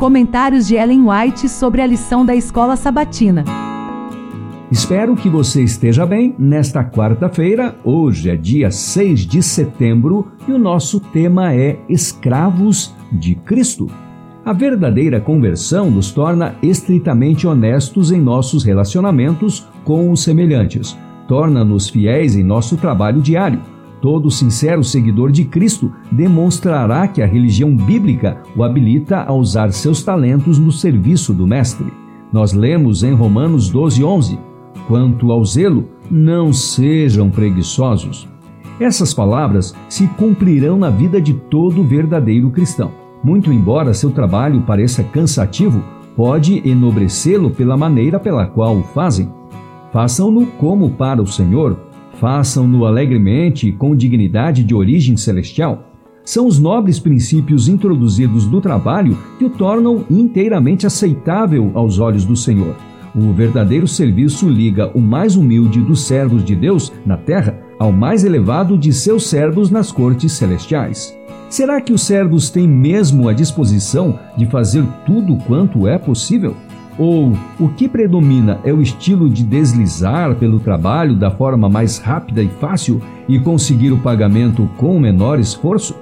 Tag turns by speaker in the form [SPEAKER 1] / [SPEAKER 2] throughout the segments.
[SPEAKER 1] Comentários de Ellen White sobre a lição da escola sabatina.
[SPEAKER 2] Espero que você esteja bem nesta quarta-feira. Hoje é dia 6 de setembro e o nosso tema é Escravos de Cristo. A verdadeira conversão nos torna estritamente honestos em nossos relacionamentos com os semelhantes, torna-nos fiéis em nosso trabalho diário. Todo sincero seguidor de Cristo demonstrará que a religião bíblica o habilita a usar seus talentos no serviço do Mestre. Nós lemos em Romanos 12:11 Quanto ao zelo, não sejam preguiçosos. Essas palavras se cumprirão na vida de todo verdadeiro cristão. Muito embora seu trabalho pareça cansativo, pode enobrecê-lo pela maneira pela qual o fazem. Façam-no como para o Senhor, façam-no alegremente e com dignidade de origem celestial. São os nobres princípios introduzidos no trabalho que o tornam inteiramente aceitável aos olhos do Senhor. O verdadeiro serviço liga o mais humilde dos servos de Deus na terra ao mais elevado de seus servos nas cortes celestiais. Será que os servos têm mesmo a disposição de fazer tudo quanto é possível? Ou o que predomina é o estilo de deslizar pelo trabalho da forma mais rápida e fácil e conseguir o pagamento com menor esforço?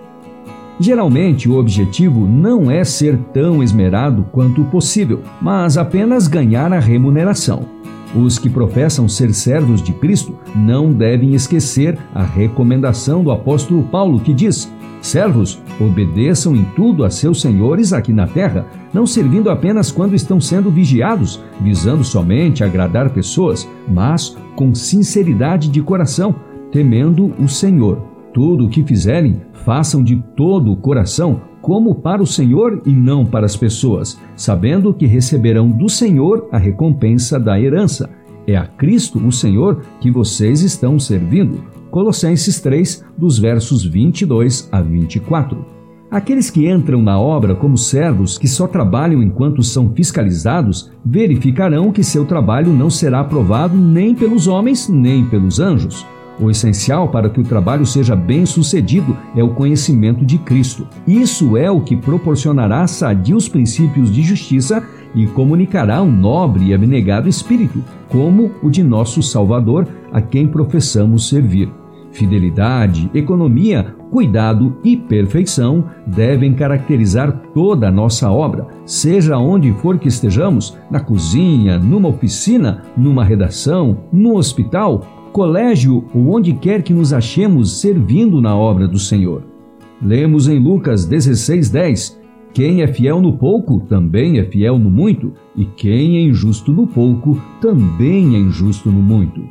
[SPEAKER 2] Geralmente, o objetivo não é ser tão esmerado quanto possível, mas apenas ganhar a remuneração. Os que professam ser servos de Cristo não devem esquecer a recomendação do apóstolo Paulo, que diz: Servos, obedeçam em tudo a seus senhores aqui na terra, não servindo apenas quando estão sendo vigiados, visando somente agradar pessoas, mas com sinceridade de coração, temendo o Senhor. Tudo o que fizerem, façam de todo o coração, como para o Senhor e não para as pessoas, sabendo que receberão do Senhor a recompensa da herança. É a Cristo, o Senhor, que vocês estão servindo. Colossenses 3, dos versos 22 a 24. Aqueles que entram na obra como servos que só trabalham enquanto são fiscalizados verificarão que seu trabalho não será aprovado nem pelos homens nem pelos anjos. O essencial para que o trabalho seja bem sucedido é o conhecimento de Cristo. Isso é o que proporcionará sadios princípios de justiça e comunicará um nobre e abnegado espírito, como o de nosso Salvador, a quem professamos servir. Fidelidade, economia, cuidado e perfeição devem caracterizar toda a nossa obra, seja onde for que estejamos na cozinha, numa oficina, numa redação, no hospital colégio ou onde quer que nos achemos servindo na obra do Senhor. Lemos em Lucas 16:10: Quem é fiel no pouco também é fiel no muito, e quem é injusto no pouco também é injusto no muito.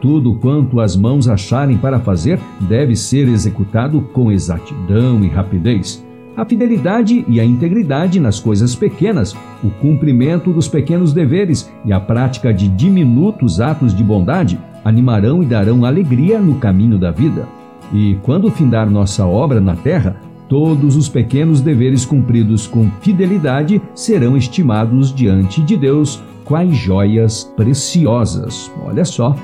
[SPEAKER 2] Tudo quanto as mãos acharem para fazer deve ser executado com exatidão e rapidez. A fidelidade e a integridade nas coisas pequenas, o cumprimento dos pequenos deveres e a prática de diminutos atos de bondade animarão e darão alegria no caminho da vida. E quando findar nossa obra na terra, todos os pequenos deveres cumpridos com fidelidade serão estimados diante de Deus quais joias preciosas. Olha só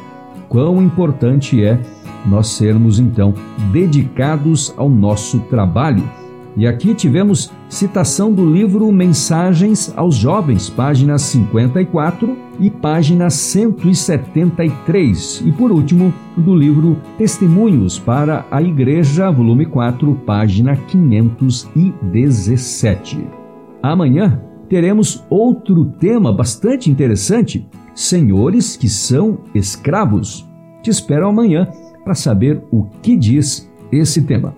[SPEAKER 2] quão importante é nós sermos então dedicados ao nosso trabalho e aqui tivemos citação do livro Mensagens aos Jovens, página 54 e página 173. E por último, do livro Testemunhos para a Igreja, volume 4, página 517. Amanhã teremos outro tema bastante interessante: senhores que são escravos. Te espero amanhã para saber o que diz esse tema.